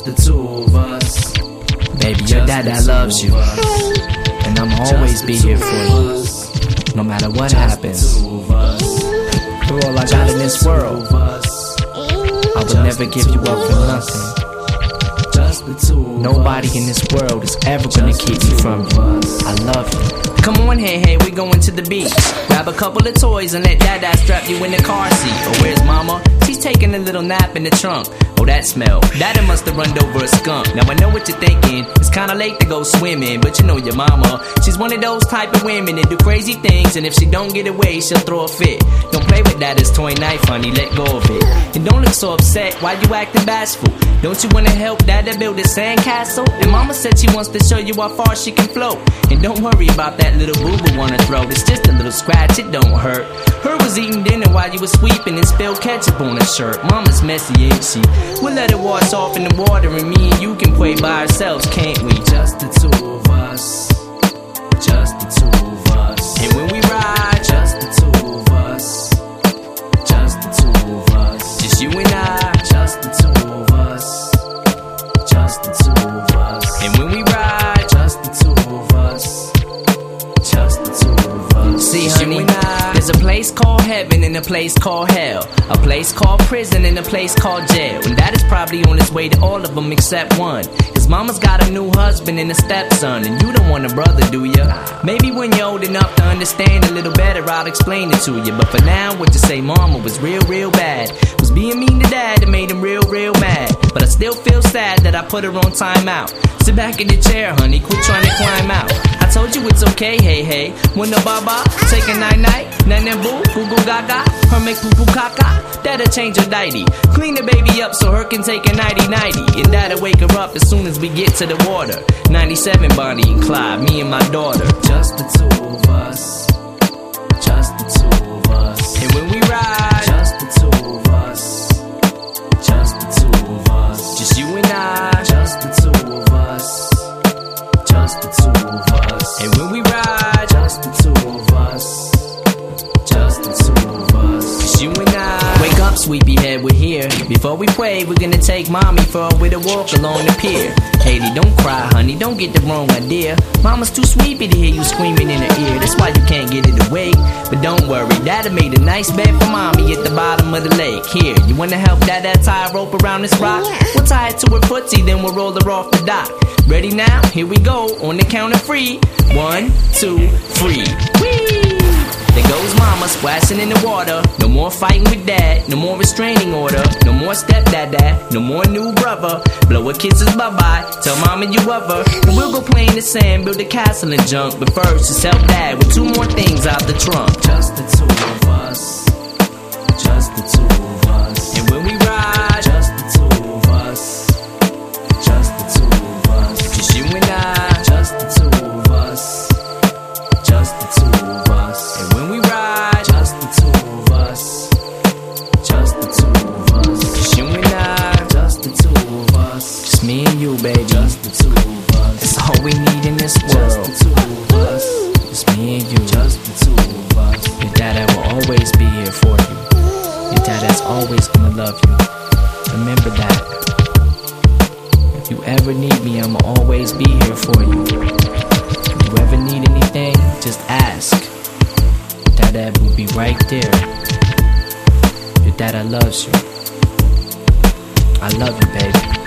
Just the two of us. Baby, your dad that loves you. And I'm always be here for you. No matter what happens. You're all I got in this world. I will never give you up for nothing. Nobody in this world is ever gonna keep me from you. I love you. Come on, hey, hey, we going to the beach. Grab a couple of toys and let dad strap you in the car seat. Oh, where's mama? She's taking a little nap in the trunk. Oh, that smell. Daddy must have run over a skunk. Now I know what you're thinking. It's kinda late to go swimming, but you know your mama. She's one of those type of women that do crazy things, and if she don't get away, she'll throw a fit. Don't play with daddy's toy knife, honey. Let go of it. And don't look so upset. Why you acting bashful? Don't you wanna help daddy build a sandcastle? And mama said she wants to show you how far she can float. And don't worry about that little boo boo on her throat. It's just a little scratch, it don't hurt. Her was eating dinner while you was sweeping and spilled ketchup on her shirt. Mama's messy, ain't she? We'll let it wash off in the water, and me and you can play by ourselves, can't we? Just the two of us. Just the two of us. And when we ride, just the two of us. Just the two of us. Just you and I. Just the two of us. Just the two of us. And when we ride, just the two of us. Just the two of us. See, honey, place called heaven and a place called hell. A place called prison and a place called jail. And that is probably on its way to all of them except one. His mama's got a new husband and a stepson, and you don't want a brother, do ya? Maybe when you're old enough to understand a little better, I'll explain it to you. But for now, what you say, mama was real, real bad. Was being mean to dad and made him real, real mad. But I still feel sad that I put her on timeout. Sit back in the chair, honey, quit trying to climb out. Told you it's okay, hey, hey. When the baba, take a night night, nene boo, goo goo gaga, her make poo poo caca. That'll change her nighty. Clean the baby up so her can take a nighty nighty. And that'll wake her up as soon as we get to the water. 97 Bonnie and Clyde, me and my daughter. Just the two of us. Just the two of us. And when we ride, I. head, we're here. Before we pray, we're gonna take mommy for a with a walk along the pier. Hailie, don't cry, honey, don't get the wrong idea. Mama's too sleepy to hear you screaming in her ear. That's why you can't get it awake. But don't worry, Daddy made a nice bed for mommy at the bottom of the lake. Here, you wanna help Dad tie a rope around this rock? Yeah. We'll tie it to her footsie, then we'll roll her off the dock. Ready now? Here we go, on the count of three. One, two, three. Whee! Splashing in the water. No more fighting with dad, no more restraining order. No more stepdad dad, no more new brother. Blow her kisses bye bye, tell mama you love her. And we'll go play in the sand, build a castle and junk. But first, just help dad with two more things out the trunk. Just the two of us. Just the two of us. And when we ride, just the two of us. Just the two of us. Just you and I. Just the two of us. Just the two of us. Just the two of us. That's all we need in this world. Just the two of us. Just me and you. Just the two of us. Your dad will always be here for you. Your dad is always gonna love you. Remember that. If you ever need me, I'ma always be here for you. If you ever need anything, just ask. Dad will be right there. Your dad loves you. I love you, baby.